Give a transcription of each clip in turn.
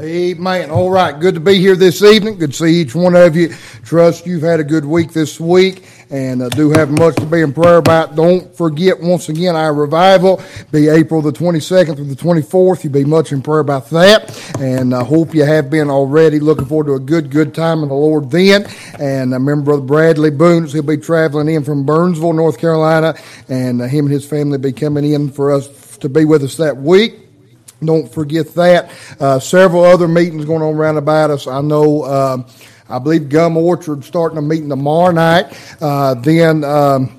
Amen. All right. Good to be here this evening. Good to see each one of you. Trust you've had a good week this week and uh, do have much to be in prayer about. Don't forget, once again, our revival be April the 22nd through the 24th. You'll be much in prayer about that. And I hope you have been already. Looking forward to a good, good time in the Lord then. And I remember Brother Bradley Boone, he'll be traveling in from Burnsville, North Carolina, and uh, him and his family will be coming in for us to be with us that week. Don't forget that. Uh, several other meetings going on around about us. I know, uh, I believe Gum Orchard starting a meeting tomorrow night. Uh, then, um,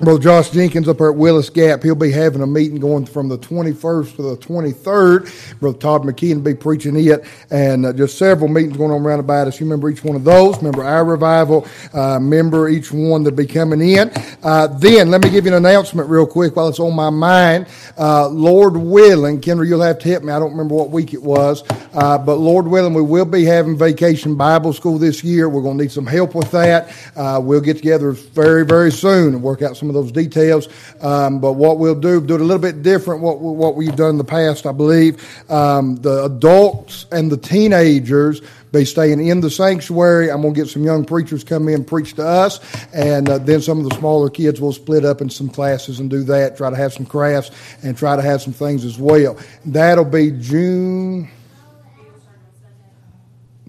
Brother Josh Jenkins up there at Willis Gap, he'll be having a meeting going from the 21st to the 23rd. Brother Todd McKeon will be preaching it, and uh, just several meetings going on around about us. You remember each one of those. Remember our revival. Uh, remember each one that'll be coming in. Uh, then, let me give you an announcement real quick while it's on my mind. Uh, Lord willing, Kendra, you'll have to help me. I don't remember what week it was, uh, but Lord willing, we will be having Vacation Bible School this year. We're going to need some help with that. Uh, we'll get together very, very soon and work out some of those details. Um, but what we'll do, do it a little bit different what what we've done in the past, I believe. Um, the adults and the teenagers be staying in the sanctuary. I'm going to get some young preachers come in preach to us, and uh, then some of the smaller kids will split up in some classes and do that. Try to have some crafts and try to have some things as well. That'll be June.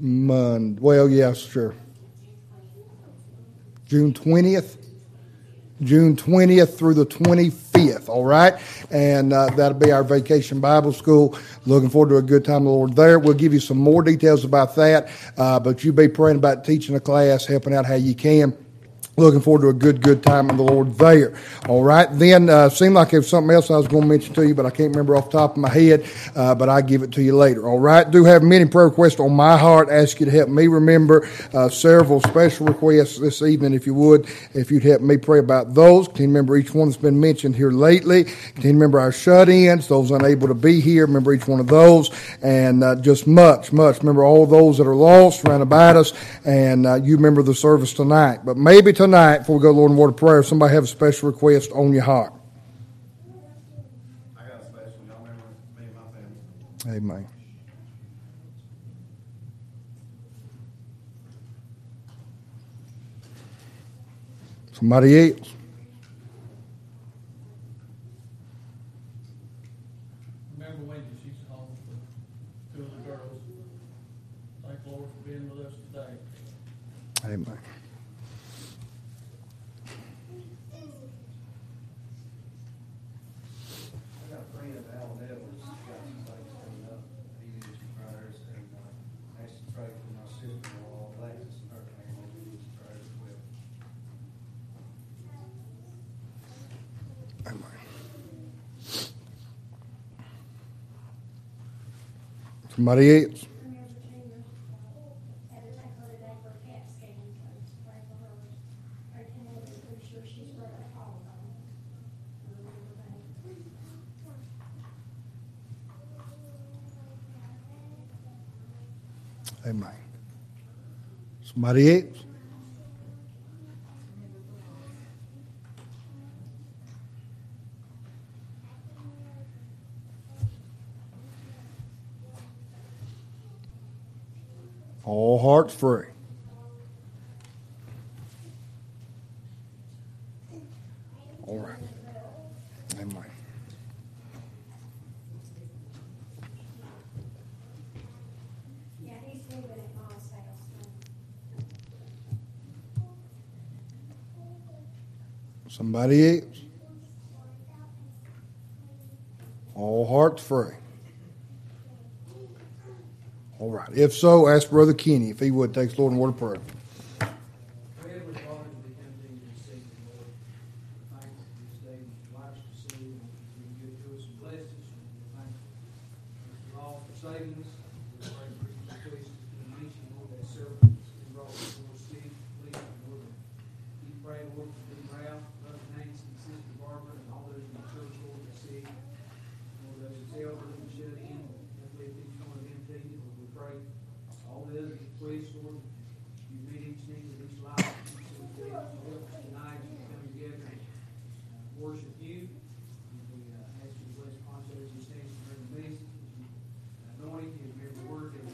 Monday. Well, yes, sure. June 20th. June 20th through the 25th, all right? And uh, that'll be our vacation Bible school. Looking forward to a good time, Lord, there. We'll give you some more details about that, uh, but you be praying about teaching a class, helping out how you can. Looking forward to a good, good time in the Lord there. All right. Then, uh, seemed like there's something else I was going to mention to you, but I can't remember off the top of my head, uh, but I give it to you later. All right. Do have many prayer requests on my heart. Ask you to help me remember uh, several special requests this evening, if you would, if you'd help me pray about those. Can you remember each one that's been mentioned here lately? Can you remember our shut ins, those unable to be here? Remember each one of those. And uh, just much, much. Remember all those that are lost around about us. And uh, you remember the service tonight. But maybe tonight, before we go, Lord, in word of prayer, if somebody have a special request on your heart. I got a special, y'all remember me and my family. Amen. Somebody else? Remember Wendy, she's home for two of the girls. Thank the Lord for being with us today. Amen. I got a friend of Alan Edwards, got some things coming up, he needs some prayers, and, uh, asked to pray for my sister-in-law, Alexis, and her family, he needs some prayers as well. Amen. Somebody else? Had to take her today for a CAT scan, so it's pray for her. Pray for her, I'm pretty sure she's read it all of them. Amen. Somebody else? All hearts free. All right. Amen. Somebody else? All hearts free. All right. If so, ask Brother Kenny if he would take the Lord in word of prayer. Heavenly Father, we come to you this evening, Lord. We're thankful for this day that you watched us see, and you've been good to us and blessed us, and we're thankful for all for saving us. We pray for each request that's been mentioned, Lord, that servant that's been brought before us, Steve, please, Lord. We pray, Lord, for Big Ralph, Brother Nancy, and Sister Barbara, and all those in the church, Lord, that see. Lord, those that's elderly and shut in, that lift each one of them to you, Lord, we pray. All the other requests, Lord, you meet each need of each life. You see what they have to help us tonight as we come together and uh, worship you. And we uh, ask you to bless Poncho as he stands for the message. as you Anoint him, every word that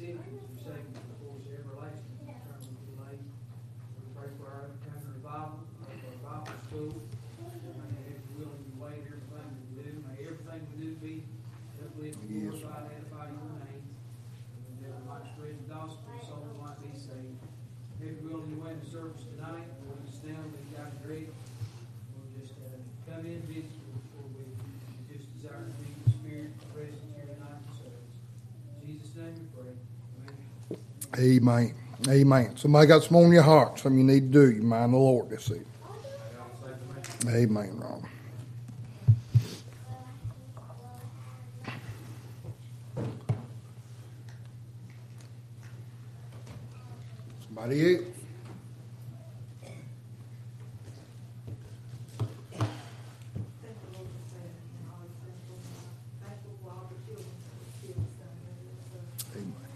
and forsaken, but of course, everlasting, eternal delight. We pray for our upcoming revival, pray for our Bible school. May every will and way, everything we do, may everything we do be uplifted, glorified, edify your name. And that we might spread the gospel, souls might be saved. Every will and way in the service tonight, we'll just stand, we got great. We'll just, uh, come in, visit, before we, we just desire to be in the spirit, present here tonight in the service. In Jesus' name we pray. Amen. Amen. Somebody got some on your heart, something you need to do. You mind the Lord this evening. Amen, Ron. Somebody else? Thank the Lord for that, and always thankful, uh, thankful for all the children that are still standing there, so, Amen.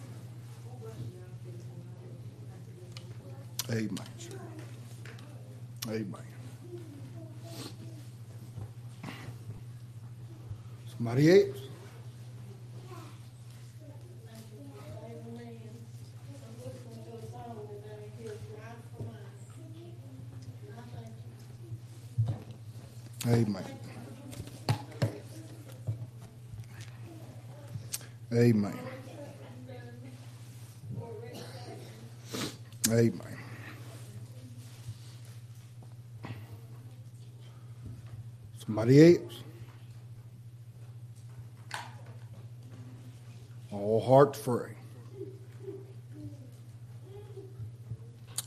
bless you, young people, and I do thank you for that. Amen, sir. Amen. Somebody else? Amen. I'm listening to a song today, here's right for mine. And I thank you. Amen. Amen. Amen. Somebody else? All hearts free.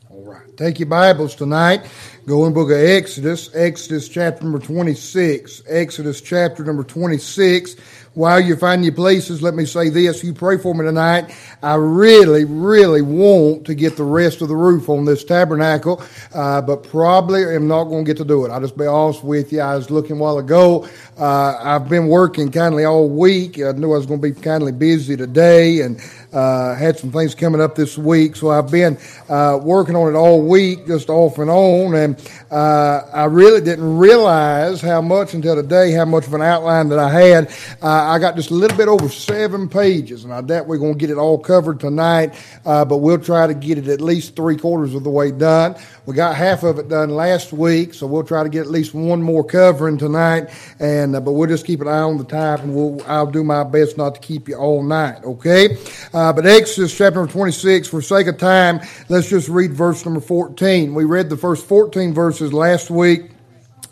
All right. Take your Bibles tonight. Go in book of Exodus, Exodus chapter number 26. Exodus chapter number 26. While you find your places, let me say this. You pray for me tonight. I really, really want to get the rest of the roof on this tabernacle, uh, but probably am not going to get to do it. I'll just be honest with you. I was looking a while ago. Uh, I've been working kindly all week. I knew I was going to be kindly busy today and uh, had some things coming up this week. So I've been uh, working on it all week, just off and on. And uh, I really didn't realize how much until today, how much of an outline that I had. Uh, I got just a little bit over seven pages, and I doubt we're going to get it all covered tonight, uh, but we'll try to get it at least three quarters of the way done. We got half of it done last week, so we'll try to get at least one more covering tonight. And uh, but we'll just keep an eye on the time, and we'll I'll do my best not to keep you all night. Okay. Uh, but Exodus chapter 26, for sake of time, let's just read verse number 14. We read the first 14 verses last week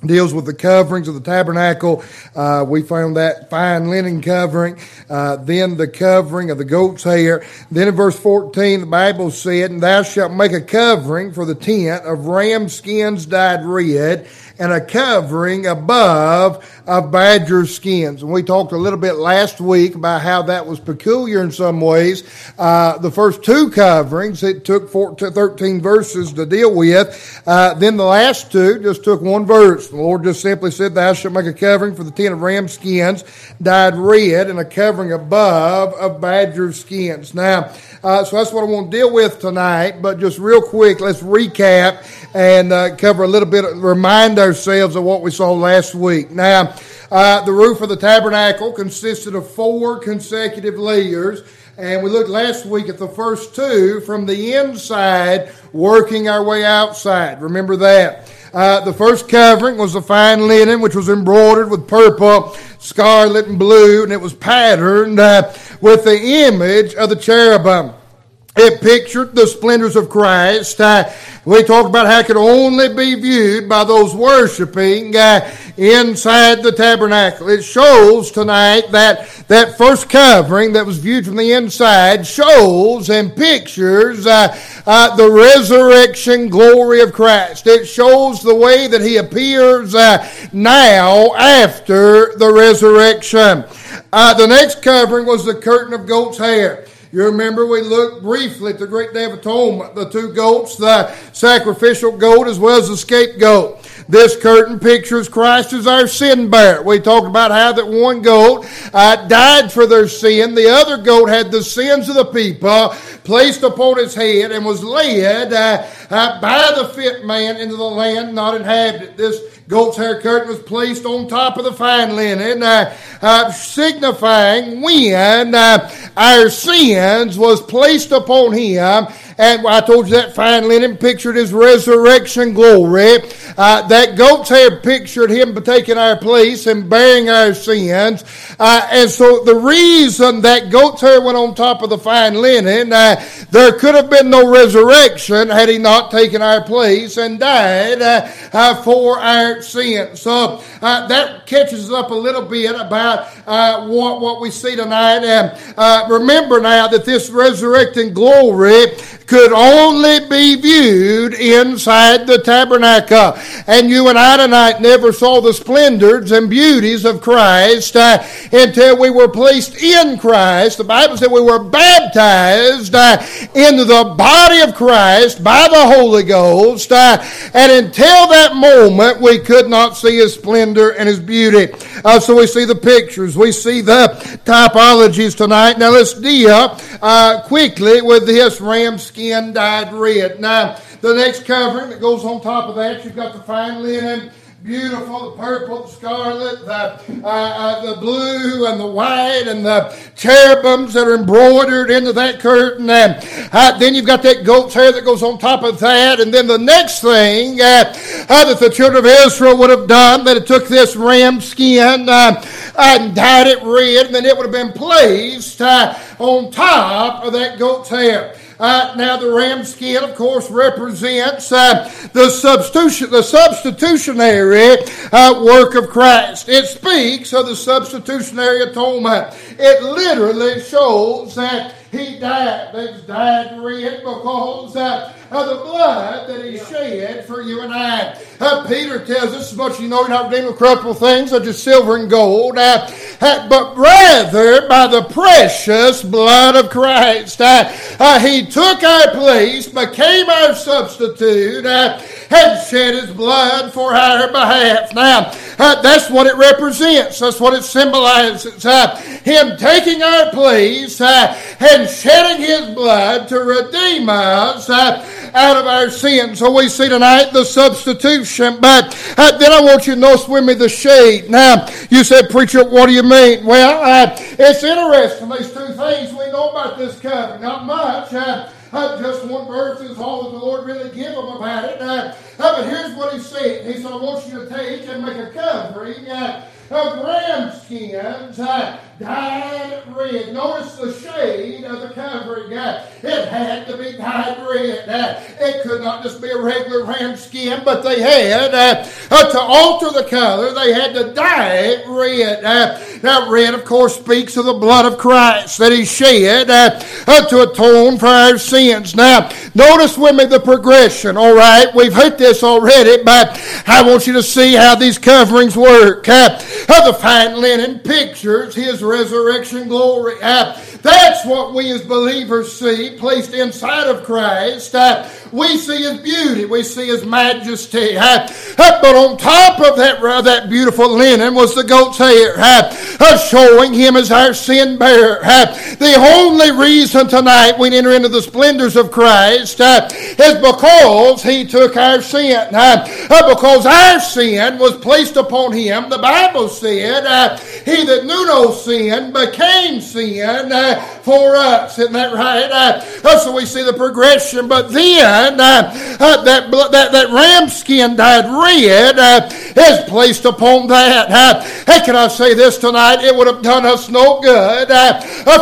deals with the coverings of the tabernacle. Uh, we found that fine linen covering, uh, then the covering of the goat's hair. Then in verse 14, the Bible said, And thou shalt make a covering for the tent of ram skins dyed red, and a covering above of badger skins. And we talked a little bit last week about how that was peculiar in some ways. Uh, the first two coverings, it took 14, 13 verses to deal with. Uh, then the last two just took one verse. The Lord just simply said, Thou shalt make a covering for the tent of ram skins dyed red, and a covering above of badger skins. Now, uh, so that's what I want to deal with tonight. But just real quick, let's recap and uh, cover a little bit, remind ourselves of what we saw last week. Now, uh, the roof of the tabernacle consisted of four consecutive layers. And we looked last week at the first two from the inside, working our way outside. Remember that. Uh, the first covering was the fine linen, which was embroidered with purple, scarlet, and blue, and it was patterned uh, with the image of the cherubim. It pictured the splendors of Christ. Uh, we talked about how it could only be viewed by those worshiping uh, inside the tabernacle. It shows tonight that that first covering that was viewed from the inside shows and pictures uh, uh, the resurrection glory of Christ. It shows the way that He appears uh, now after the resurrection. Uh, the next covering was the curtain of goat's hair. You remember we looked briefly at the great day of atonement, the two goats, the sacrificial goat as well as the scapegoat. This curtain pictures Christ as our sin bearer. We talked about how that one goat uh, died for their sin. The other goat had the sins of the people placed upon his head and was led uh, uh, by the fit man into the land not inhabited. This goat's hair curtain was placed on top of the fine linen, uh, uh, signifying when uh, our sins was placed upon him. And I told you that fine linen pictured his resurrection glory. Uh, that goat's hair pictured him taking our place and bearing our sins. Uh, and so the reason that goat's hair went on top of the fine linen, uh, there could have been no resurrection had he not taken our place and died uh, uh, for our sins. So uh, that catches up a little bit about what, what we see tonight. And remember now that this resurrecting glory could only be viewed inside the tabernacle. And you and I tonight never saw the splendors and beauties of Christ uh, until we were placed in Christ. The Bible said we were baptized uh, into the body of Christ by the Holy Ghost. Uh, and until that moment, we could not see his splendor and his beauty. Uh, so we see the pictures, we see the typologies tonight. Now let's deal uh, quickly with this ram skin dyed red. Now, the next covering that goes on top of that, you've got the fine linen beautiful, the purple, the scarlet, the, uh, uh, the blue, and the white, and the cherubims that are embroidered into that curtain. And uh, then you've got that goat's hair that goes on top of that. And then the next thing uh, uh, that the children of Israel would have done, that it took this ram skin uh, and dyed it red, and then it would have been placed on top of that goat's hair. Uh, now, the ram skin, of course, represents uh, the, substitution, the substitutionary uh, work of Christ. It speaks of the substitutionary atonement. It literally shows that he dyed. That's died red because uh, of the blood that he shed for you and I. Uh, Peter tells us, but you know you're not redeemed with corruptible things such as silver and gold, uh, uh, but rather by the precious blood of Christ. Uh, uh, he took our place, became our substitute, and shed his blood for our behalf. Now, that's what it represents. That's what it symbolizes. him taking our place and shedding his blood to redeem us out of our sins. So we see tonight the substitution. But uh, then I want you to notice with me the shade. Now, you said, Preacher, what do you mean? Well, uh, it's interesting, these two things we know about this covenant. Not much. Uh, uh, just one verse is all that the Lord really give them about it. Uh, uh, but here's what he said. He said, I want you to take and make a covering uh, of ram skins uh, dyed red. Notice the shade of the covering. Uh, it had to be dyed red. Uh, it could not just be a regular ram skin, but they had uh, uh, to alter the color. They had to dye it red. Uh, now, red, of course, speaks of the blood of Christ that He shed to atone for our sins. Now, notice with me the progression. All right, we've heard this already, but I want you to see how these coverings work. The fine linen pictures His resurrection glory. That's what we as believers see placed inside of Christ. Uh, we see His beauty, we see His majesty. Uh, but on top of that, that beautiful linen was the goat's hair, showing Him as our sin bearer. The only reason tonight we enter into the splendors of Christ is because He took our sin. Because our sin was placed upon Him. The Bible said, He that knew no sin became sin uh, for us. Isn't that right? Uh, so we see the progression. But then uh, uh that, that, that ram skin dyed red is placed upon that. Uh, hey, can I say this tonight? It would have done us no good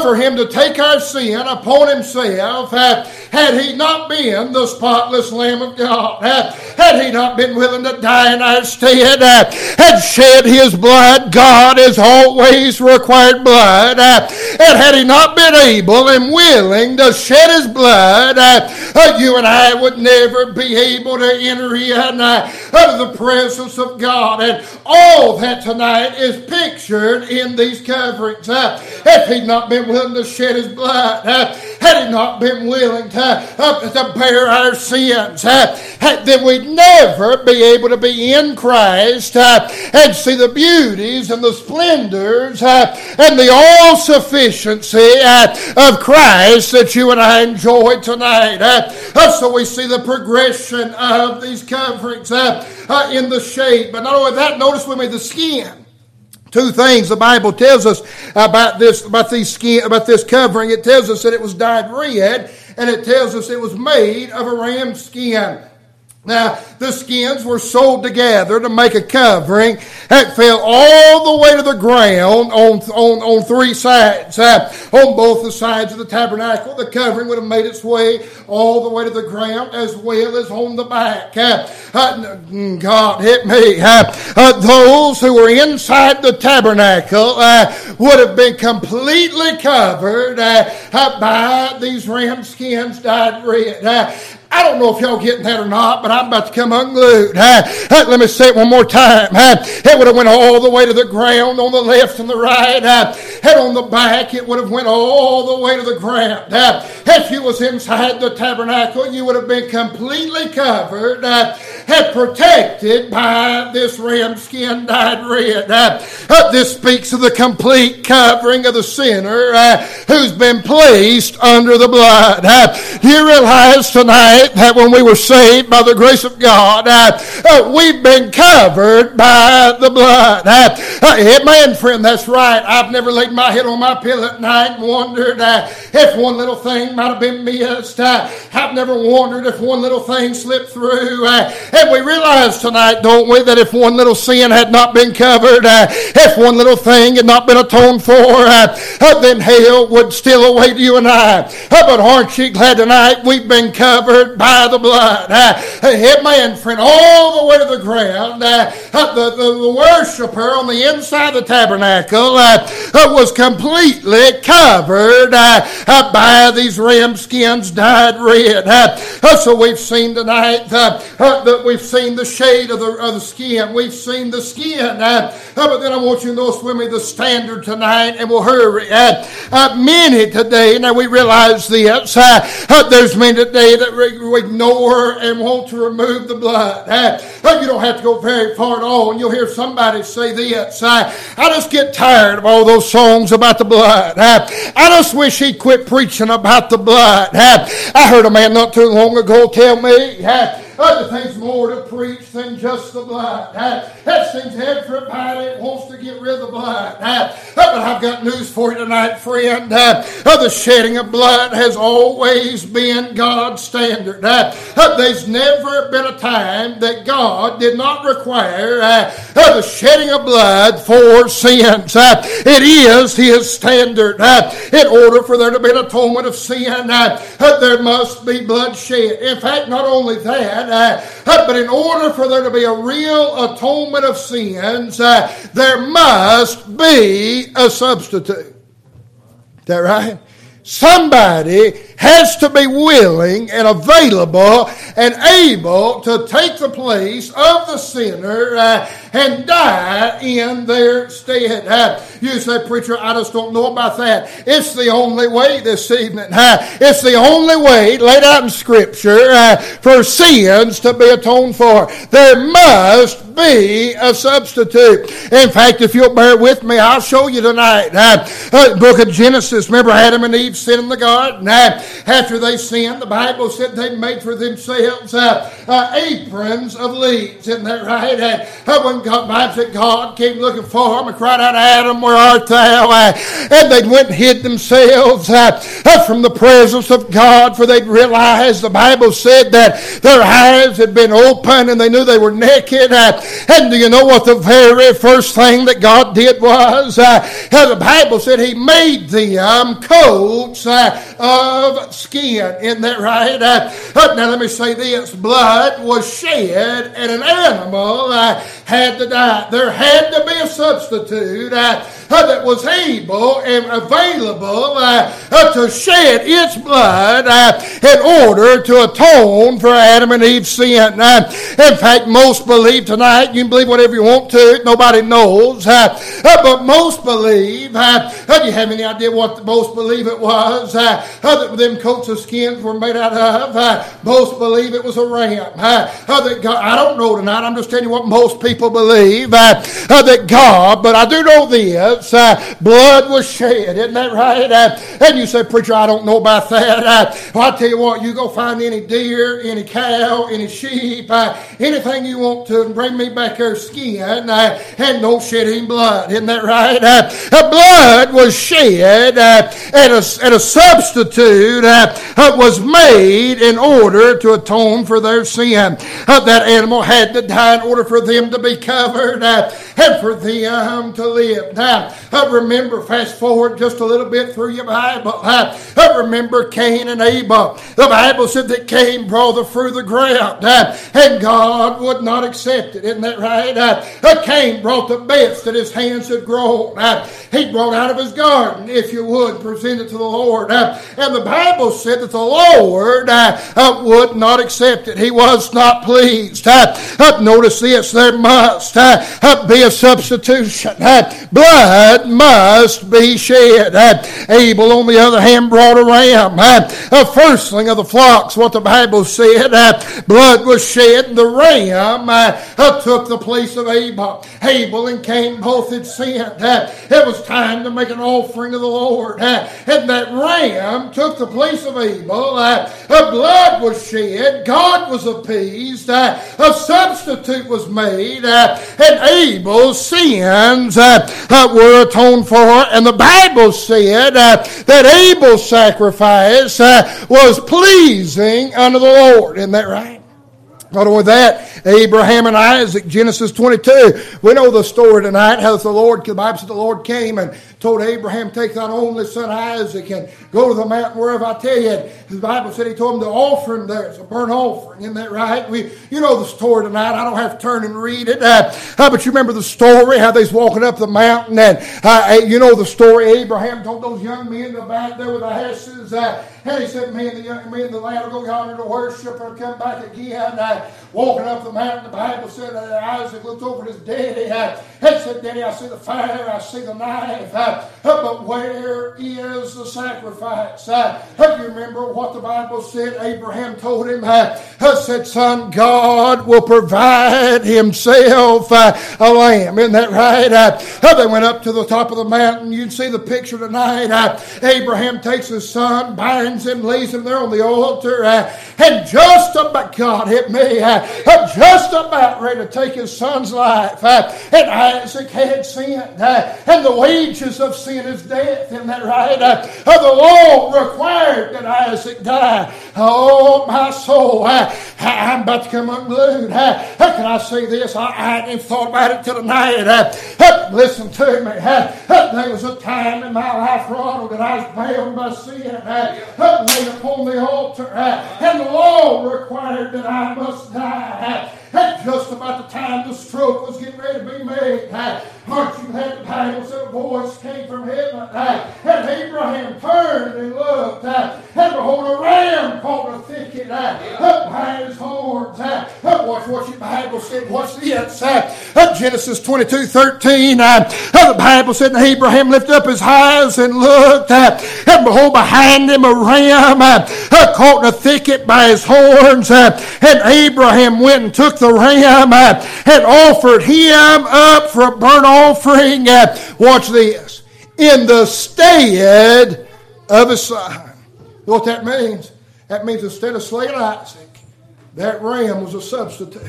for him to take our sin upon himself had he not been the spotless Lamb of God. Had he not been willing to die in our stead, had shed his blood, God has always required blood. And had he not been able and willing to shed his blood, uh, you and I would never be able to enter in uh, the presence of God. And all that tonight is pictured in these coverings. Uh, if he'd not been willing to shed his blood, had He not been willing to, uh, to bear our sins, uh, then we'd never be able to be in Christ uh, and see the beauties and the splendors uh, and the all sufficiency uh, of Christ that you and I enjoy tonight. Uh, so we see the progression of these coverings in the shape. But not only that, notice with me the skin two things the Bible tells us about this about these skin about this covering. It tells us that it was dyed red, and it tells us it was made of a ram skin. Now, the skins were sewed together to make a covering that fell all the way to the ground on, on, on three sides. Uh, on both the sides of the tabernacle, the covering would have made its way all the way to the ground as well as on the back. Uh, uh, God hit me. Uh, uh, those who were inside the tabernacle uh, would have been completely covered by these ram skins dyed red. I don't know if y'all getting that or not, but I'm about to come unglued. Uh, uh, let me say it one more time. Uh, it would have went all the way to the ground on the left and the right. and on the back, it would have went all the way to the ground. if you was inside the tabernacle, you would have been completely covered and protected by this ram skin dyed red. this speaks of the complete covering of the sinner who's been placed under the blood. you realize tonight that when we were saved by the grace of God, uh, uh, we've been covered by the blood. Uh, uh amen, friend, that's right. I've never laid my head on my pillow at night and wondered uh, if one little thing might have been missed. Uh, I've never wondered if one little thing slipped through. And we realize tonight, don't we, that if one little sin had not been covered, if one little thing had not been atoned for, then hell would still await you and I. but aren't you glad tonight we've been covered by the blood. Uh, amen, friend. All the way to the ground. Uh, uh, the, the, the worshiper on the inside of the tabernacle uh, uh was completely covered uh, by these ram skins dyed red. so we've seen tonight that we've seen the shade of the, of the skin. We've seen the skin. but then I want you to notice with me the standard tonight, and we'll hurry. many today, now we realize this, there's many today that ignore and want to remove the blood. You don't have to go very far at all, and you'll hear somebody say this. I just get tired of all those songs about the blood. I just wish he'd quit preaching about the blood. I heard a man not too long ago tell me other things more to preach than just the blood. That seems everybody wants to get rid of the blood. Oh, but I've got news for you tonight, friend. Oh, the shedding of blood has always been God's standard. Oh, there's never been a time that God did not require the shedding of blood for sins. It is His standard. In order for there to be an atonement of sin, there must be bloodshed. In fact, not only that, uh, but in order for there to be a real atonement of sins, uh, there must be a substitute. Is that right? Somebody has to be willing and available and able to take the place of the sinner uh, and die in their stead. Uh, you say, preacher, I just don't know about that. It's the only way this evening. Uh, it's the only way laid out in Scripture uh, for sins to be atoned for. There must be a substitute. In fact, if you'll bear with me, I'll show you tonight. Uh, uh, book of Genesis. Remember Adam and Eve sinned in the garden? Uh, after they sinned, the Bible said they made for themselves uh, uh, aprons of leaves. Isn't that right? Uh, when God, Bible said God came looking for them and cried out, Adam, where art thou? And they went and hid themselves from the presence of God, for they'd realized the Bible said that their eyes had been opened and they knew they were naked. and do you know what the very first thing that God did was? the Bible said He made them coats of skin. Isn't that right? Uh, now let me say this. Blood was shed and an animal uh, had to die. There had to be a substitute uh, uh, that was able and available uh, uh, to shed its blood uh, in order to atone for Adam and Eve's sin. Uh, in fact, most believe tonight, you can believe whatever you want to, nobody knows, uh, uh, but most believe, uh, uh, do you have any idea what most believe it was? Uh, uh, that them coats of skins were made out of? Uh, most believe it was a ram. Uh, uh, that God, I don't know tonight, I'm just telling you what most people believe. Uh, that God, but I do know this, blood was shed, isn't that right? And you say, Preacher, I don't know about that. Well, I tell you what, you go find any deer, any cow, any sheep, anything you want to, and bring me back their skin, and don't shed any blood, isn't that right? Blood was shed, and, a, and a substitute uh, uh, was made in order to atone for their sin. Uh, that animal had to die in order for them to be covered uh, and for them to live. Now, uh, remember, fast forward just a little bit through your Bible. Uh, uh, remember Cain and Abel. The Bible said that Cain brought the fruit of the ground, uh, and God would not accept it. Isn't that right? Uh, Cain brought the best that his hands had grown. He brought out of his garden, if you would, present it to the Lord. Uh, and the Bible said that the Lord uh, uh, would not accept it. He was not pleased. Uh, uh, notice this there must uh, be a substitution. Blood must be shed. Abel, on the other hand, brought a ram, a firstling of the flocks, what the Bible said. Blood was shed, and the ram took the place of Abel. Abel and Cain both had sinned. It was time to make an offering of the Lord. And that ram took the place of Abel. Uh, blood was shed. God was appeased. Uh, a substitute was made. Uh, and Abel's sins uh, uh, were atoned for. And the Bible said uh, that Abel's sacrifice was pleasing unto the Lord. Isn't that right? Not only that, Abraham and Isaac, Genesis 22. We know the story tonight, how the Lord, the Bible said the Lord came and told Abraham, take thine only son Isaac and go to the mountain wherever I tell you. The Bible said he told him to offer him there. It's a burnt offering. Isn't that right? We, you know the story tonight. I don't have to turn and read it. Uh, uh, but you remember the story, how they's walking up the mountain and uh, you know the story. Abraham told those young men to back there with the asses. Uh, and he said, me and the young men, the lad will go yonder to worship or come back again. Uh, walking up the mountain, the Bible said that Isaac looked over his daddy uh, and said, Daddy, I see the fire, I see the knife, uh, but where is the sacrifice? Uh, you remember what the Bible said? Abraham told him, uh, said, Son, God will provide himself uh, a lamb. Isn't that right? Uh, they went up to the top of the mountain. You can see the picture tonight. Uh, Abraham takes his son, binds him, lays him there on the altar, uh, and just about, God hit me, uh, just about ready to take his son's life. Uh, and Isaac had sinned, uh, and the wages of sin is death. Isn't that right? Uh, the law required that Isaac die. Oh, my soul, uh, I'm about to come unglued. Uh, can I say this? I, I hadn't even thought about it till tonight. Uh, listen to me. there was a time in my life, Ronald, that I was bound by sin, uh, laid upon the altar, and the law required that I must die. At just about the time the stroke was getting ready to be made, aren't you glad the Bible said a voice came from heaven? And Abraham turned and looked, and behold, a ram caught a thicket up behind his horns. Watch what your Bible said. Watch this. Genesis 22 13. Uh, the Bible said, and Abraham lifted up his eyes and looked, uh, and behold, behind him a ram uh, caught in a thicket by his horns. And Abraham went and took the ram and offered him up for a burnt offering. Watch this. In the stead of his son. You know what that means? That means instead of slaying Isaac, that ram was a substitute.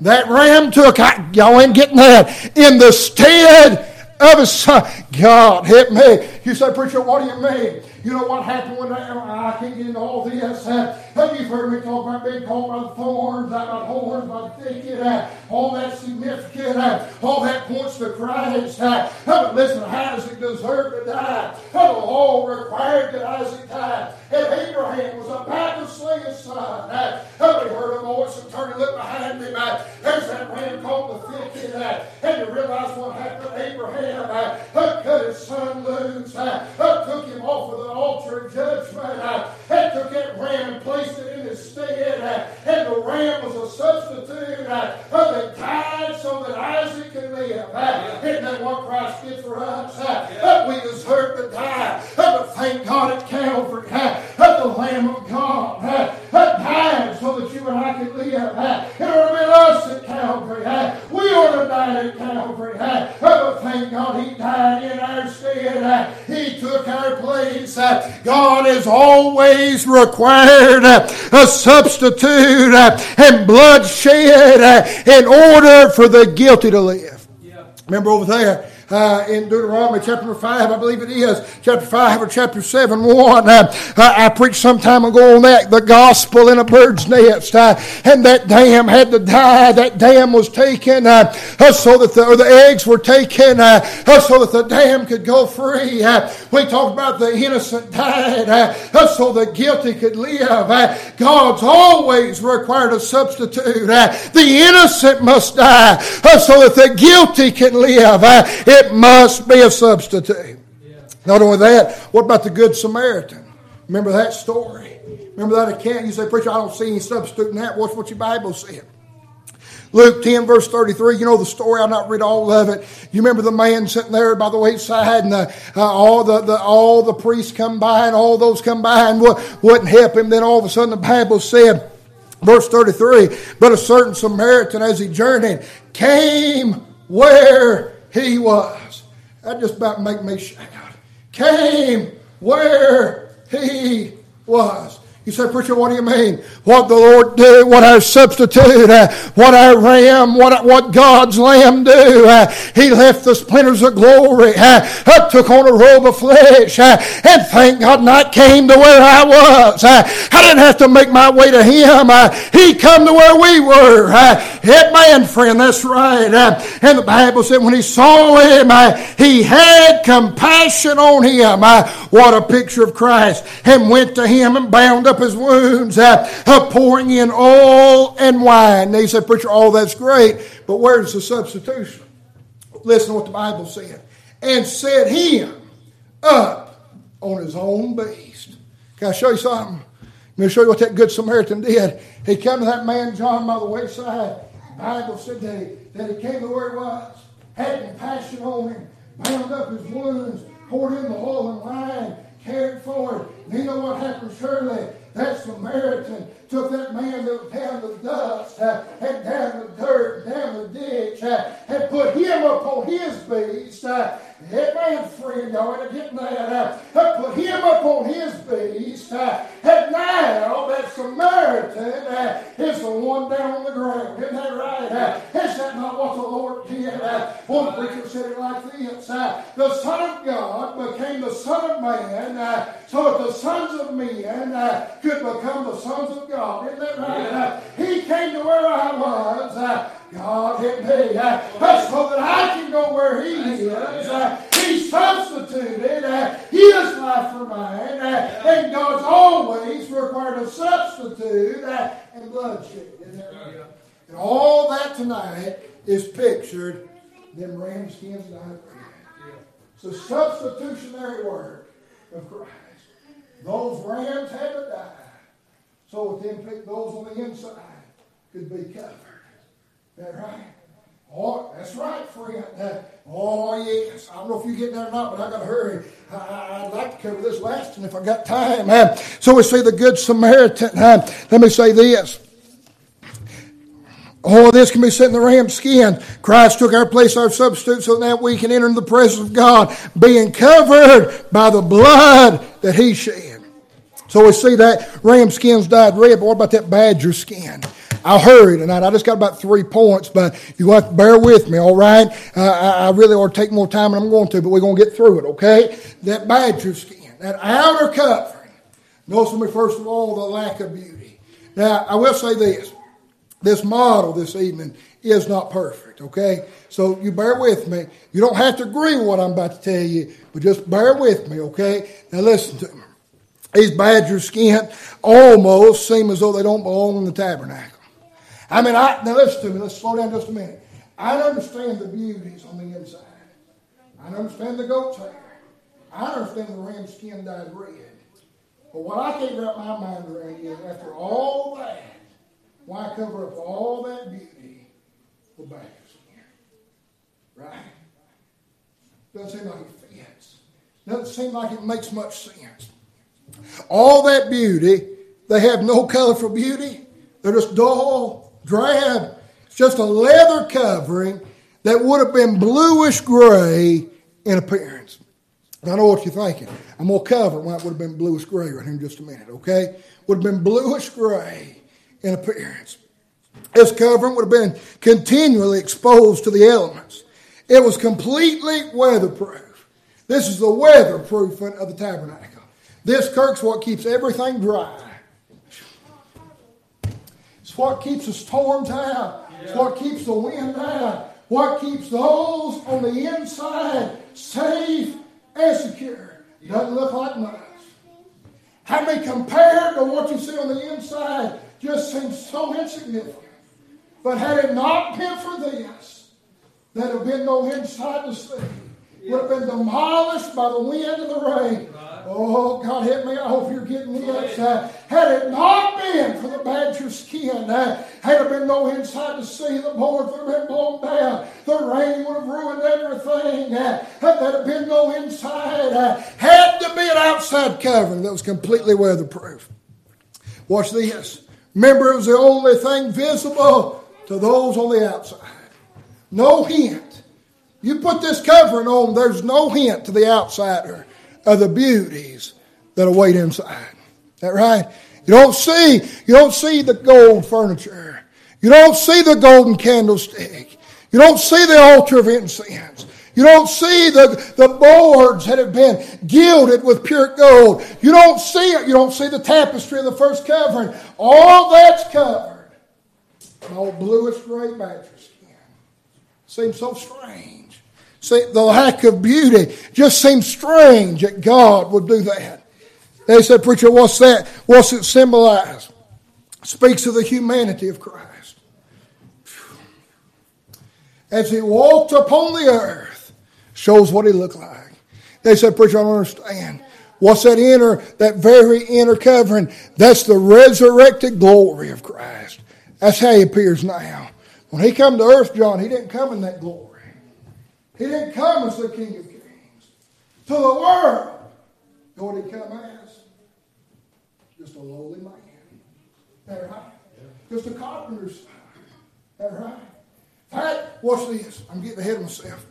That ram took, y'all ain't getting that, in the stead of his son. God, hit me. You say, preacher, what do you mean? You know what happened when I, I can't get into all this. Have you heard me talk about being caught by the thorns, about horns, by the thicket, uh, all that significant, uh, all that points to Christ. Uh, but listen, Isaac deserved to die. The law required that Isaac die. And Abraham was about to slay his son. Uh, he heard a voice and turned and looked behind him. Uh, there's that caught in the thicket. Uh, and you realize what happened to Abraham. Uh, cut his son loose. Uh, took him off of the altar of judgment. Uh, and took that ram and placed it in his stead. Uh, and the ram was a substitute uh, that died so that Isaac could live. Uh, isn't that what Christ did for us? Uh, we deserve to die. Uh, but thank God at Calvary, uh, the Lamb of God uh, died so that you and I could live. Uh, it would have been us at Calvary. Uh, we would have died at Calvary. Uh, but thank God He died in our stead. He took our place. Uh, God has always required uh, a substitute uh, and bloodshed in order for the guilty to live. Yeah. Remember over there uh, in Deuteronomy chapter 5, I believe it is, chapter 5 or chapter 7, 1. Uh, I preached some time ago on that, the gospel in a bird's nest. Uh, and that dam had to die. That dam was taken uh, uh, so that the, or the eggs were taken uh, so that the dam could go free. we talked about the innocent died so the guilty could live. God's always required a substitute. the innocent must die so that the guilty can live. It must be a substitute. Not only that, what about the Good Samaritan? Remember that story? Remember that account? You say, Preacher, I don't see any substitute in that. What's what your Bible said? Luke 10, verse 33, you know the story, I'll not read all of it. You remember the man sitting there by the wayside and the, uh, all, the, the, all the priests come by and all those come by and wouldn't help him. Then all of a sudden the Bible said, verse 33, but a certain Samaritan as he journeyed came where he was. That just about make me shake out. Came where he was. You say, Preacher, what do you mean? What the Lord do, what our substitute, uh, what our ram, what, what God's lamb do. Uh, he left the splinters of glory, uh, took on a robe of flesh, uh, and thank God not came to where I was. Uh, I didn't have to make my way to him. Uh, he come to where we were. Uh, man, friend, that's right. and the Bible said when he saw him, he had compassion on him. what a picture of Christ. And went to him and bound up up his wounds, uh, pouring in oil and wine. They said, Preacher, all that's great, but where's the substitution? Listen to what the Bible said. And set him up on his own beast. Can I show you something? Let me show you what that good Samaritan did. He came to that man John by the wayside. Bible said that he, that he came to where he was, had compassion on him, bound up his wounds, poured in the oil and wine, cared for. And you know what happened surely? That Samaritan took that man that was down the dust uh, and down the dirt, down the ditch, uh, and put him upon his beast. Uh, man's friend, y'all ain't getting that. Uh, put him upon his beast. And now that Samaritan is the one down on the ground. Isn't that right? Is that not what the Lord did? One preacher said it like this The Son of God became the Son of Man so that the sons of men could become the sons of God. Isn't that right? He came to where I was. God hit me uh, so that I can go where He is. Uh, he substituted uh, His life for mine, uh, and God's always required a substitute uh, and bloodshed. And all that tonight is pictured them ram skins dyed It's a substitutionary work of Christ. Those rams had to die so that them, those on the inside could be covered. That right? Oh, that's right, friend. Oh, yes. I don't know if you get there or not, but I got to hurry. I, would like to cover this last, and if I got time. So we see the Good Samaritan. Uh, let me say this. All this can be set in the ram's skin. Christ took our place, our substitute, so that we can enter into the presence of God, being covered by the blood that He shed. So we see that ram skin's dyed red, but what about that badger skin? I'll hurry tonight. I just got about three points, but you have to bear with me, all right? Uh, I, I really ought to take more time than I'm going to, but we're going to get through it, okay? That badger skin, that outer covering. Notice me, first of all, the lack of beauty. Now, I will say this. This model this evening is not perfect, okay? So you bear with me. You don't have to agree with what I'm about to tell you, but just bear with me, okay? Now listen to me. These badger skin almost seem as though they don't belong in the tabernacle. I mean, I, now listen to me. Let's slow down just a minute. I understand the beauties on the inside. I understand the goat's hair. I understand the ram skin dyed red. But what I can't wrap my mind around is after all that, why cover up all that beauty with skin? Right? Doesn't seem like it fits. Doesn't seem like it makes much sense. All that beauty, they have no colorful beauty. They're just dull, drab. It's just a leather covering that would have been bluish gray in appearance. I know what you're thinking. I'm going to cover when it would have been bluish gray right here in just a minute, okay? Would have been bluish gray in appearance. This covering would have been continually exposed to the elements. It was completely weatherproof. This is the weatherproofing of the tabernacle. This Kirk's what keeps everything dry. What keeps the storms out. It's what keeps the wind out. What keeps those on the inside safe and secure. Doesn't look like much. How many compared to what you see on the inside just seems so insignificant. But had it not been for this, there'd have been no inside to see. Would have been demolished by the wind and the rain. Oh, God, help me. I hope you're getting this. Uh, had it not been for the badger skin, uh, had there been no inside to see, the boards would have been blown down. The rain would have ruined everything. Uh, had there been no inside, uh, had to be an outside covering that was completely weatherproof. Watch this. Remember, it was the only thing visible to those on the outside. No hint. You put this covering on, there's no hint to the outsider of the beauties that await inside. Is that right? You don't see, you don't see the gold furniture. You don't see the golden candlestick. You don't see the altar of incense. You don't see the, the boards that have been gilded with pure gold. You don't see it. You don't see the tapestry of the first covering. All that's covered. An old bluish gray mattress. Seems so strange. The lack of beauty just seems strange that God would do that. They said, Preacher, what's that? What's it symbolize? Speaks of the humanity of Christ. As he walked upon the earth, shows what he looked like. They said, Preacher, I don't understand. What's that inner, that very inner covering? That's the resurrected glory of Christ. That's how he appears now. When he come to earth, John, he didn't come in that glory. He didn't come as the King of Kings. To the world, what he come as? Just a lowly man. That right? Just a carpenter's son. That right? In fact, watch this. I'm getting ahead of myself.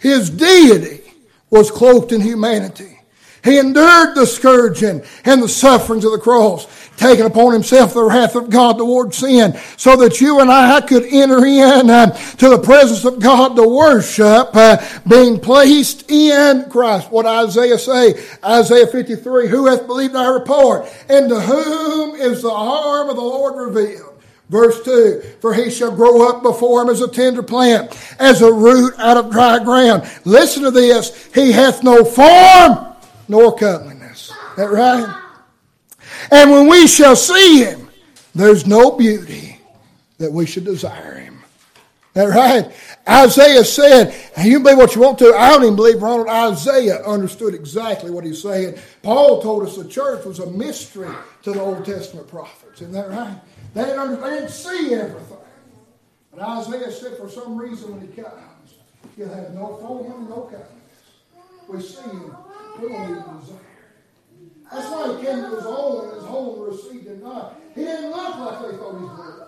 His deity was cloaked in humanity. He endured the scourging and the sufferings of the cross, taking upon himself the wrath of God toward sin, so that you and I could enter in uh, to the presence of God to worship, uh, being placed in Christ. What Isaiah say? Isaiah 53, who hath believed our report? And to whom is the arm of the Lord revealed? Verse 2 For he shall grow up before him as a tender plant, as a root out of dry ground. Listen to this. He hath no form nor comeliness. That right? And when we shall see him, there's no beauty that we should desire him. That right? Isaiah said, and you believe what you want to. I don't even believe Ronald Isaiah understood exactly what he's saying. Paul told us the church was a mystery to the Old Testament prophets. Isn't that right? They didn't, they didn't see everything. But Isaiah said for some reason when he comes, he'll have no form and no comeliness. We see him we don't even desire. That's why he came to his own, and his own received him not. He didn't look like they thought he would.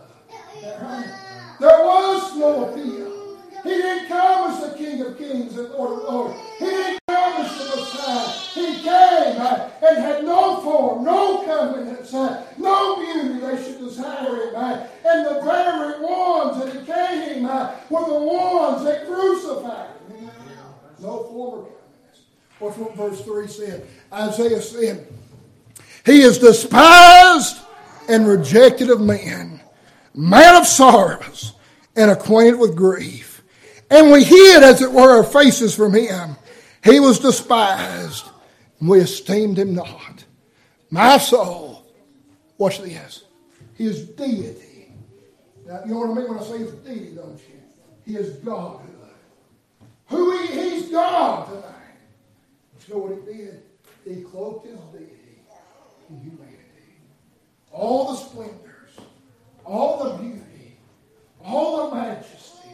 There was no appeal. He didn't come as the King of Kings and Lord of Lords. He didn't come as the Messiah. He came and had no form, no uh, no beauty they should desire him. And the very ones that he came were the ones that crucified him. No form. What's what verse 3 said? Isaiah said, He is despised and rejected of men, man of sorrows and acquainted with grief. And we hid, as it were, our faces from him. He was despised, and we esteemed him not. My soul, watch this, his deity. Now, you know what I mean when I say his deity, don't you? He is Godhood. Who he, he's God tonight. You know what he did? He cloaked his deity in humanity. All the splendors, all the beauty, all the majesty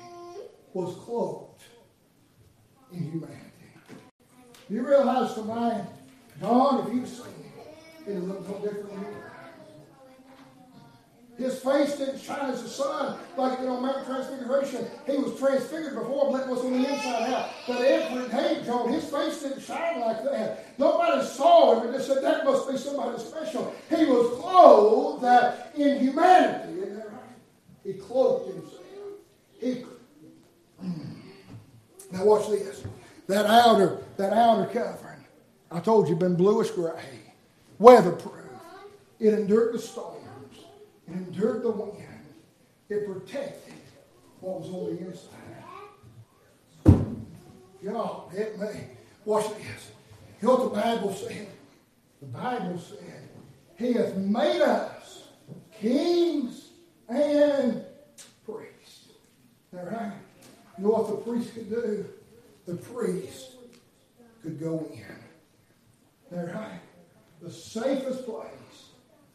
was cloaked in humanity. You realize tonight, God, if you've seen it, it looks no different you. His face didn't shine as the sun, like you know, Mount Transfiguration. He was transfigured before, but it was on the inside out. But day, John, his face didn't shine like that. Nobody saw him and just said that must be somebody special. He was clothed uh, in humanity. Isn't that right? He cloaked himself. He. Now watch this. That outer, that outer covering, I told you, been bluish gray, weatherproof. It endured the storms. It endured the wind. It protected what was on the inside. God, help me. Watch this. You know what the Bible said? The Bible said, He hath made us kings and priests. That right? You know what the priest could do? The priest could go in. Is that? The safest place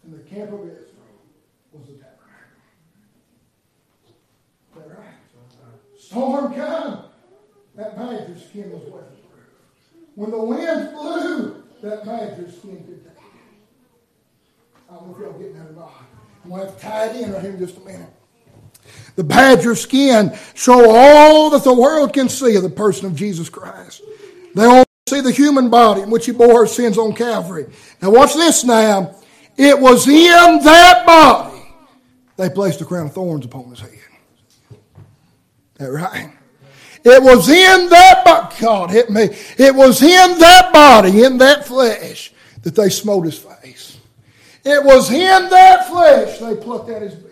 in the camp of Israel was the tabernacle. Is that right? Storm come, that badger skin was weatherproof. When the wind blew, that badger skin could take. I don't know if y'all getting that or not. I'm going to have to tie it in right here in just a minute. The badger skin show all that the world can see of the person of Jesus Christ. They only see the human body in which he bore our sins on Calvary. Now watch this now. It was in that body they placed a crown of thorns upon his head. That right? It was in that body, God hit me. It was in that body, in that flesh, that they smote his face. It was in that flesh they plucked at his beard.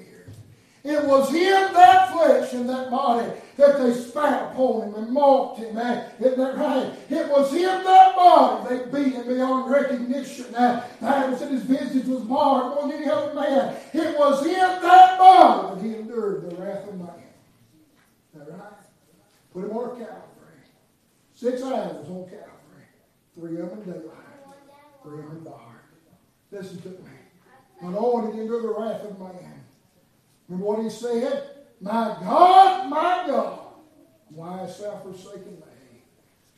It was in that flesh and that body that they spat upon him and mocked him. Eh? Man. Isn't that right? It was in that body they beat him beyond recognition. Now, the Bible said his visage was marred than any other man. It was in that body that he endured the wrath of man. Is that right? Put him on Calvary. Six hours on Calvary. Three of them in daylight. Three of them in dark. Listen to me. Not only did he endure the wrath of man, Remember what he said? My God, my God, why hast thou forsaken me?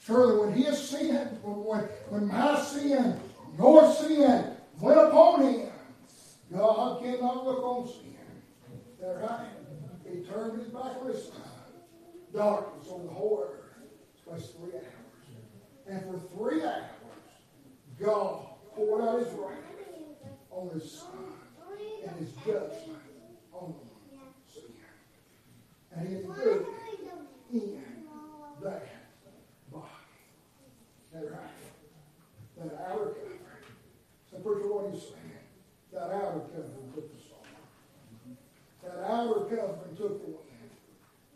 Surely when his sin, when, when my sin, your sin went upon him, God cannot look on sin. That right? He turned his back on his. Darkness on the whole earth. It's three hours. And for three hours, God poured out his wrath on his son and his judgment on sin. And he endured in that body. That right. That outer covering. So preacher, what he's saying? That outer covering took the storm. That outer covering took the wind.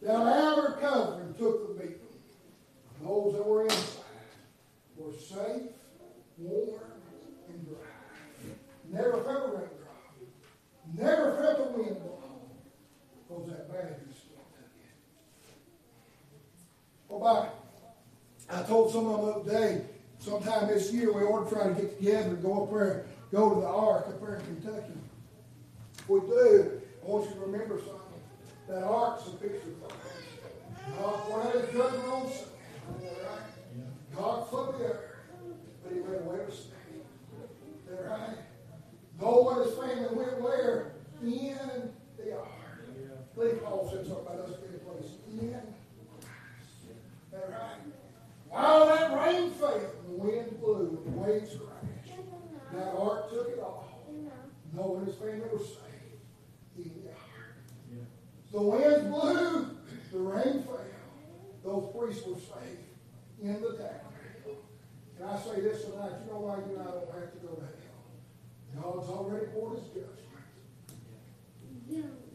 That outer covering took the beating. Those that were inside were safe, warm, and dry. Never felt raindrop. Never felt the wind blow. Because that took it. Well, by, I told some of them the other day, sometime this year we ought to try to get together and go up there, go to the Ark up there in Kentucky. If we do, I want you to remember something. That Ark's a picture of Christ. God poured out his judgment on sin. Right? God flooded the earth, but he went away with sin. Is that right? Noah and his family went where? In the ark. I believe Paul said something about us being a place in Christ. Is that right? While that rain fell, the wind blew, and the waves crashed. That ark took it all. Noah and his family were saved in the ark. The winds blew, the rain fell. Those priests were saved in the tabernacle. And I say this tonight, you know why you and I don't have to go to hell? God's already poured his judgment.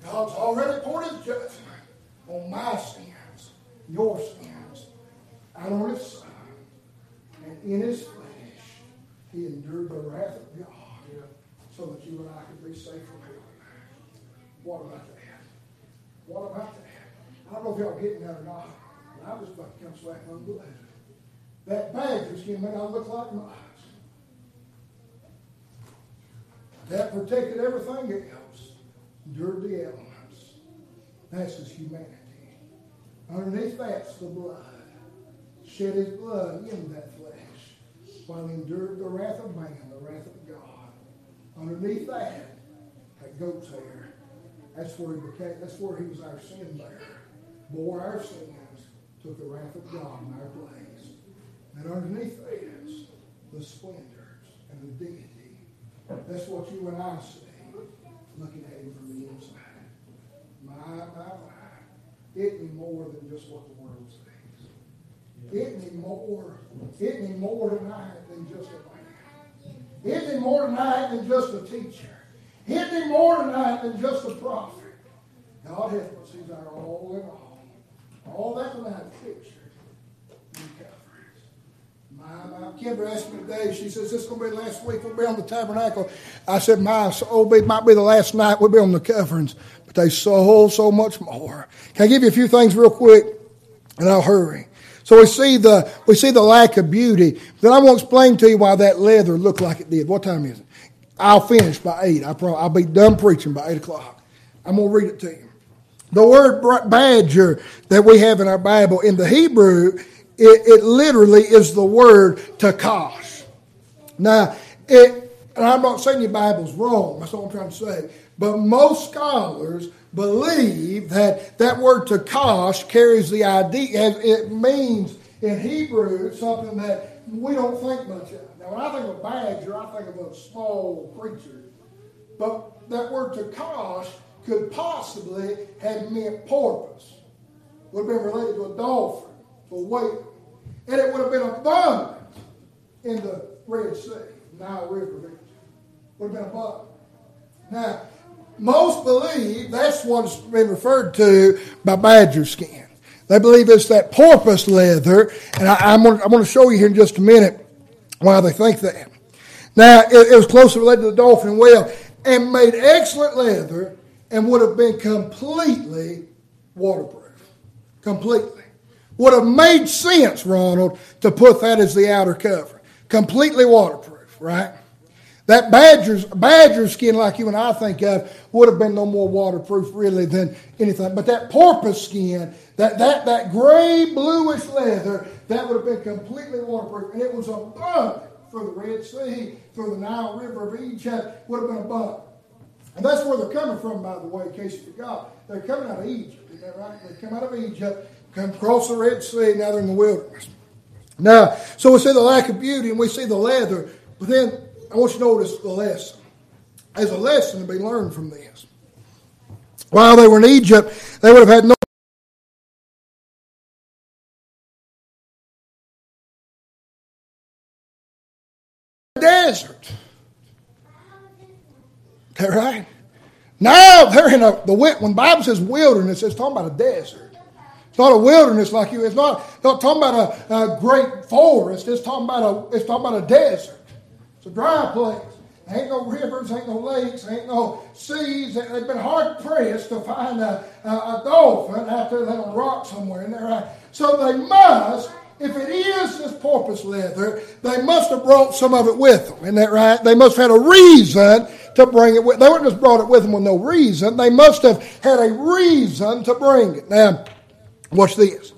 God's already poured his judgment on my sins, your sins, and on his son. And in his flesh, he endured the wrath of God so that you and I could be safe from hell. What about that? What about that? I don't know if y'all getting that or not, but I was about to come slack unbelief. That badger skin may not look like mine. That protected everything else. Endured the elements. That's his humanity. Underneath that's the blood. Shed his blood in that flesh. While he endured the wrath of man, the wrath of God. Underneath that, that goat's hair. That's where he became, that's where he was our sin bearer. Bore our sins, took the wrath of God in our place. And underneath that is the splendors and the dignity. That's what you and I see, looking at him from the inside. My, my, my. It me more than just what the world sees. It me more, it me more tonight than just a man. It me more tonight than just a teacher. It me more tonight than just a prophet. God help us, He's our all in all. All that pictured in Calvary. My, my Kimber asked me today, she says, this is going to be the last week we'll be on the tabernacle. I said, my, oh, it might be the last night we'll be on the coverings, but they so, oh, so much more. Can I give you a few things real quick? And I'll hurry. So we see the, we see the lack of beauty. Then I won't explain to you why that leather looked like it did. What time is it? I'll finish by 8. I promise. I'll be done preaching by 8 o'clock. I'm going to read it to you. The word badger that we have in our Bible in the Hebrew, it, it literally is the word takash. Now, it, and I'm not saying your Bible's wrong, that's all I'm trying to say, but most scholars believe that that word takash carries the idea, it means in Hebrew something that we don't think much of. Now, when I think of badger, I think of a small creature. But that word takash could possibly have meant porpoise. Would have been related to a dolphin, a whale. And it would have been abundant in the Red Sea, Nile River region. Would have been abundant. Now, most believe that's what's been referred to by badger skin. They believe it's that porpoise leather, and I, am going, to show you here in just a minute why they think that. Now, it, it was closely related to the dolphin whale, and made excellent leather and would have been completely waterproof. Completely. Would have made sense, Ronald, to put that as the outer cover. Completely waterproof, right? That badger's, badger skin, like you and I think of, would have been no more waterproof really than anything. But that porpoise skin, that, that, that gray bluish leather, that would have been completely waterproof. And it was abundant for the Red Sea, for the Nile River of Egypt, would have been abundant. And that's where they're coming from, by the way, in case you forgot. They're coming out of Egypt, is that right? They come out of Egypt, come across the Red Sea, now they're in the wilderness. Now, so we see the lack of beauty and we see the leather, but then I want you to notice the lesson. There's a lesson to be learned from this. While they were in Egypt, they would have had no desert. That right? Now they're in a the when the Bible says wilderness, it's talking about a desert. It's not a wilderness like you. It's not, not talking about a, a great forest. It's talking about a it's talking about a desert. It's a dry place. There ain't no rivers, ain't no lakes, ain't no seas. They've been hard pressed to find a, a, a dolphin out there on a rock somewhere in there. Right? So they must if it is this porpoise leather, they must have brought some of it with them. Isn't that right? They must have had a reason to bring it with. They wouldn't just brought it with them with no reason. They must have had a reason to bring it. Now, watch this.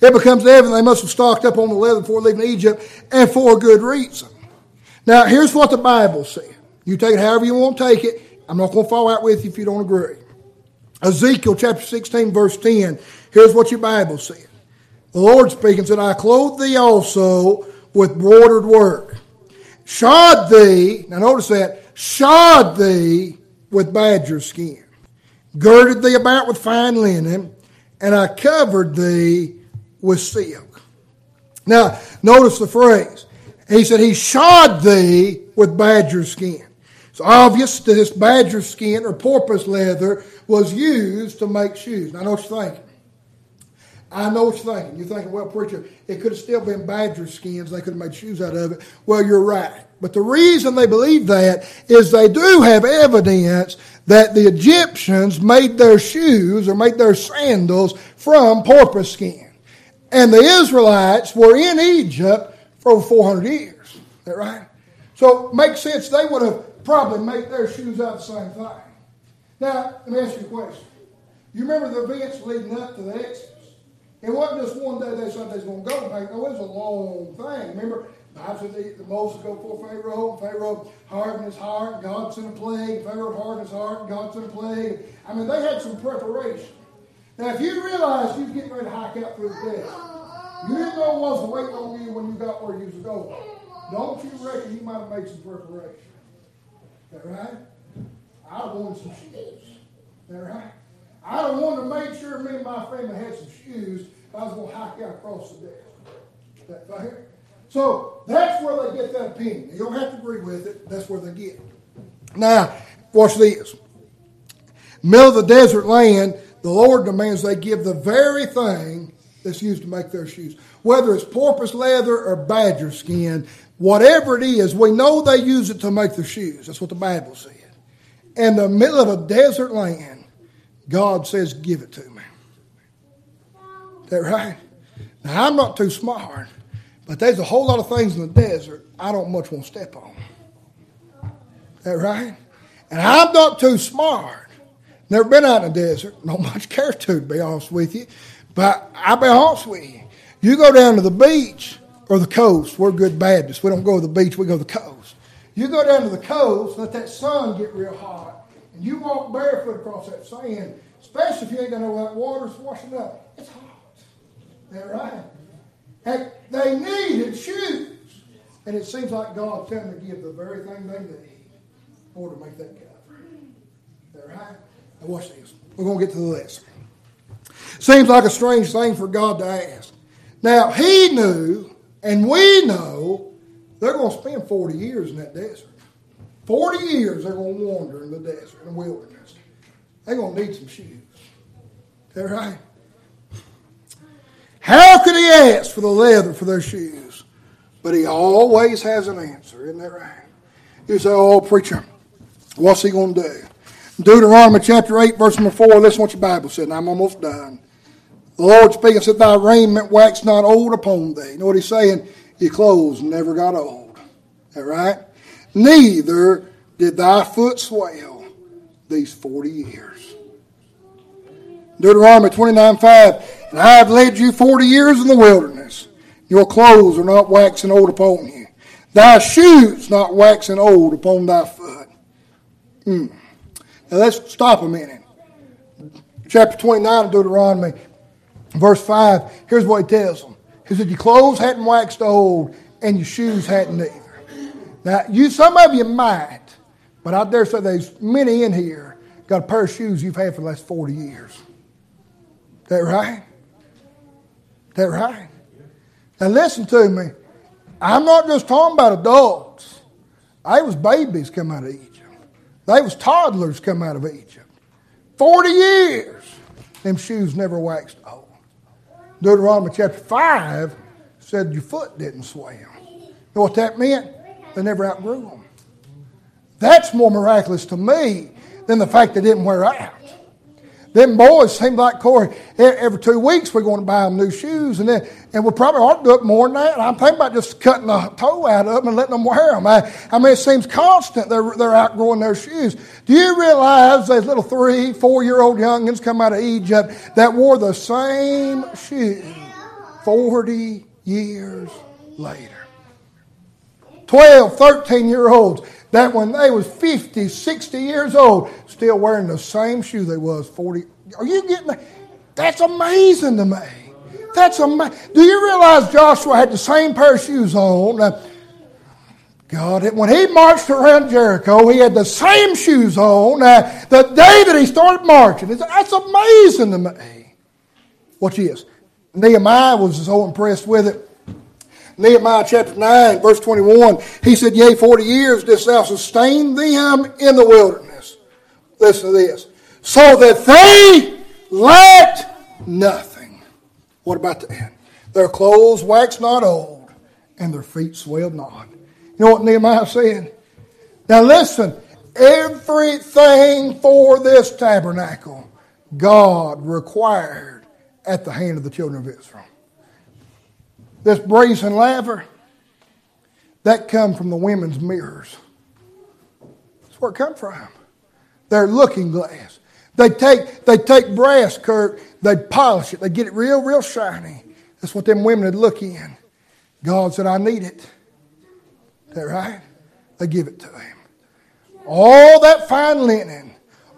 It becomes evident they must have stocked up on the leather before leaving Egypt, and for a good reason. Now, here's what the Bible said. You take it however you want to take it. I'm not going to fall out with you if you don't agree. Ezekiel chapter 16, verse 10. Here's what your Bible said. The Lord speaking said, I clothe thee also with broidered work shod thee, now notice that, shod thee with badger skin, girded thee about with fine linen, and I covered thee with silk. Now, notice the phrase. He said, He shod thee with badger skin. It's obvious that this badger skin or porpoise leather was used to make shoes. Now, I know what you're thinking. I know what you're thinking. You're thinking, well, preacher, it could have still been badger skins. They could have made shoes out of it. Well, you're right. But the reason they believe that is they do have evidence that the Egyptians made their shoes or made their sandals from porpoise skin. And the Israelites were in Egypt for over 400 years. Is that right? So it makes sense they would have probably made their shoes out of the same thing. Now, let me ask you a question. You remember the events leading up to the Exodus? It wasn't just one day they said they was going to go back. No, it was a long thing. Remember, God said the, Moses go before Pharaoh, and Pharaoh hardened his heart, God sent a plague, Pharaoh hardened his heart, and God sent a plague. I mean, they had some preparation. Now, if you realized you was getting ready to hike out through the desert, you didn't know what was waiting on you when you got where you was going. Don't you reckon you might have made some preparation? Is that right? I wanted some shoes. Is that right? I wanted to make sure me and my family had some shoes if I was going to hike out across the desert. Is that fair? So that's where they get that opinion. You don't have to agree with it. That's where they get it. Now, watch this. Middle of the desert land, the Lord demands they give the very thing that's used to make their shoes. Whether it's porpoise leather or badger skin, whatever it is, we know they use it to make their shoes. That's what the Bible said. In the middle of a desert land, God says, Give it to me. Is that right? Now, I'm not too smart, but there's a whole lot of things in the desert I don't much want to step on. Is that right? And I'm not too smart. Never been out in the desert. Not much care to, to be honest with you. But I'll be honest with you. You go down to the beach or the coast. We're good Baptists. We don't go to the beach, we go to the coast. You go down to the coast, let that sun get real hot, and you walk barefoot across that sand, especially if you ain't got no that water's washing up. It's hot. Is that right? They needed shoes. And it seems like God's telling them to give the very thing they need in order to make that cover. Right? Now watch this. We're going to get to the lesson. Seems like a strange thing for God to ask. Now, He knew, and we know, they're going to spend 40 years in that desert. 40 years they're going to wander in the desert, in the wilderness. They're going to need some shoes. That right? How could he ask for the leather for their shoes? But he always has an answer, isn't that right? You say, oh, preacher, what's he going to do? Deuteronomy chapter 8, verse number 4, listen what your Bible said, and I'm almost done. The Lord speaking said, Thy raiment wax not old upon thee. You know what he's saying? Your clothes never got old. That right? Neither did thy foot swell these 40 years. Deuteronomy 29, 5, And I have led you 40 years in the wilderness. Your clothes are not waxing old upon you. Thy shoes not waxing old upon thy foot. Hmm. Now let's stop a minute. Chapter 29 of Deuteronomy, verse 5, here's what he tells them. He said, Your clothes hadn't waxed old, and your shoes hadn't either. Now, you some of you might, but I dare say there's many in here got a pair of shoes you've had for the last 40 years. That right? That right? Now listen to me. I'm not just talking about adults. They was babies come out of Egypt. They was toddlers come out of Egypt. 40 years. Them shoes never waxed old. Deuteronomy chapter 5 said your foot didn't swell. You know what that meant? They never outgrew them. That's more miraculous to me than the fact they didn't wear out. Them boys seem like Corey. Every two weeks we're going to buy them new shoes, and then and we probably ought to do it more than that. I'm thinking about just cutting the toe out of them and letting them wear them. I, I mean, it seems constant they're they're outgrowing their shoes. Do you realize those little three, four year old youngins come out of Egypt that wore the same shoe forty years later? 12, 13 year olds that when they was 50, 60 years old, still wearing the same shoe they was 40. Are you getting that? That's amazing to me. That's amazing. Do you realize Joshua had the same pair of shoes on? Now, God, when he marched around Jericho, he had the same shoes on uh, the day that he started marching. That's amazing to me. Watch this. Nehemiah was so impressed with it. Nehemiah chapter 9, verse 21, he said, Yea, 40 years didst thou sustain them in the wilderness. Listen to this. So that they lacked nothing. What about end? Their clothes waxed not old, and their feet swelled not. You know what Nehemiah said? Now listen, everything for this tabernacle, God required at the hand of the children of Israel. This brazen laver, that come from the women's mirrors. That's where it come from. Their looking glass. They take, they take brass, Kirk, they polish it, they get it real, real shiny. That's what them women would look in. God said, I need it. That right? They give it to him. All that fine linen,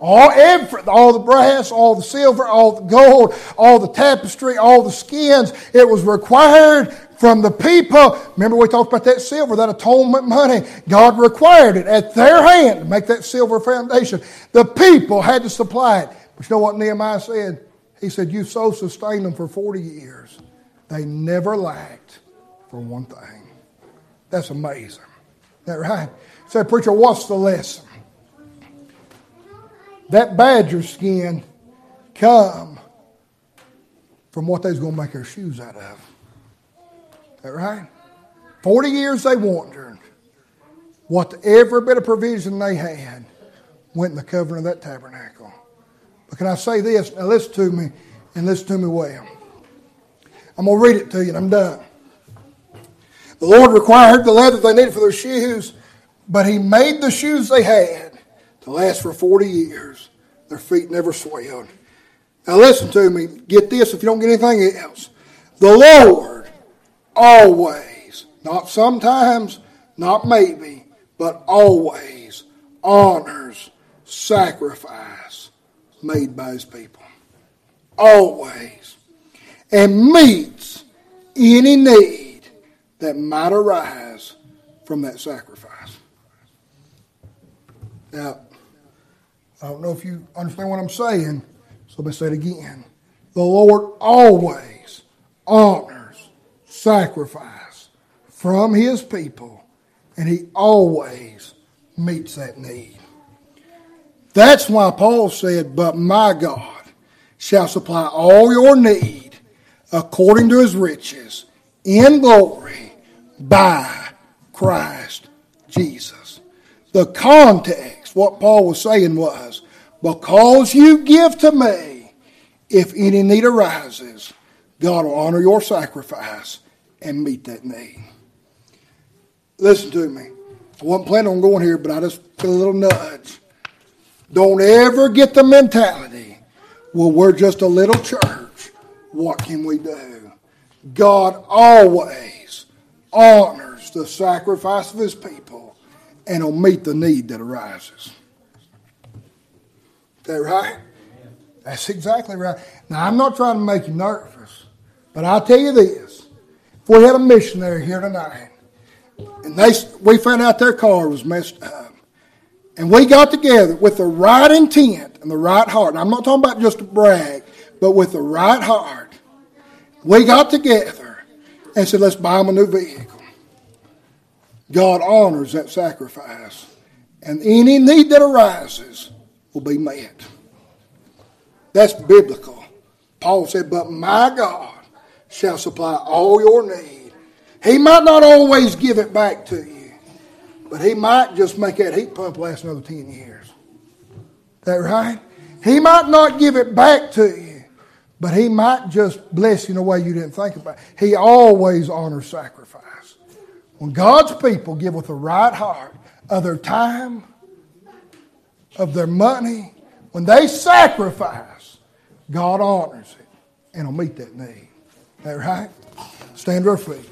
all every, all the brass, all the silver, all the gold, all the tapestry, all the skins, it was required from the people. Remember we talked about that silver, that atonement money. God required it at their hand to make that silver foundation. The people had to supply it. But you know what Nehemiah said? He said, You've so sustained them for 40 years. They never lacked for one thing. That's amazing. Is that right? Say, preacher, what's the lesson? That badger skin come from what they was going to make their shoes out of. Is that right? Forty years they wandered. What every bit of provision they had went in the covering of that tabernacle. But can I say this? Now listen to me and listen to me well. I'm going to read it to you and I'm done. The Lord required the leather they needed for their shoes, but He made the shoes they had to last for 40 years. Their feet never swelled. Now listen to me. Get this if you don't get anything else. The Lord always, not sometimes, not maybe, but always honors sacrifice made by His people. Always. And meets any need that might arise from that sacrifice. Now, I don't know if you understand what I'm saying, so let me say it again. The Lord always honors sacrifice from His people, and He always meets that need. That's why Paul said, But my God shall supply all your need according to His riches in glory by Christ Jesus. The context, what Paul was saying was, because you give to me, if any need arises, God will honor your sacrifice and meet that need. Listen to me. I wasn't planning on going here, but I just feel a little nudge. Don't ever get the mentality, well, we're just a little church. What can we do? God always honors the sacrifice of his people and will meet the need that arises. Is that right? That's exactly right. Now, I'm not trying to make you nervous, but I'll tell you this. If we had a missionary here tonight, and they, we found out their car was messed up, and we got together with the right intent and the right heart, and I'm not talking about just to brag, but with the right heart, we got together and said, let's buy them a new vehicle. God honors that sacrifice, and any need that arises will be met. That's biblical. Paul said, But my God shall supply all your need. He might not always give it back to you, but he might just make that heat pump last another 10 years. That right? He might not give it back to you, but he might just bless you in a way you didn't think about. He always honors sacrifice. When God's people give with the right heart of their time, of their money, when they sacrifice, God honors it and will meet that need. Is that right? Stand to our feet.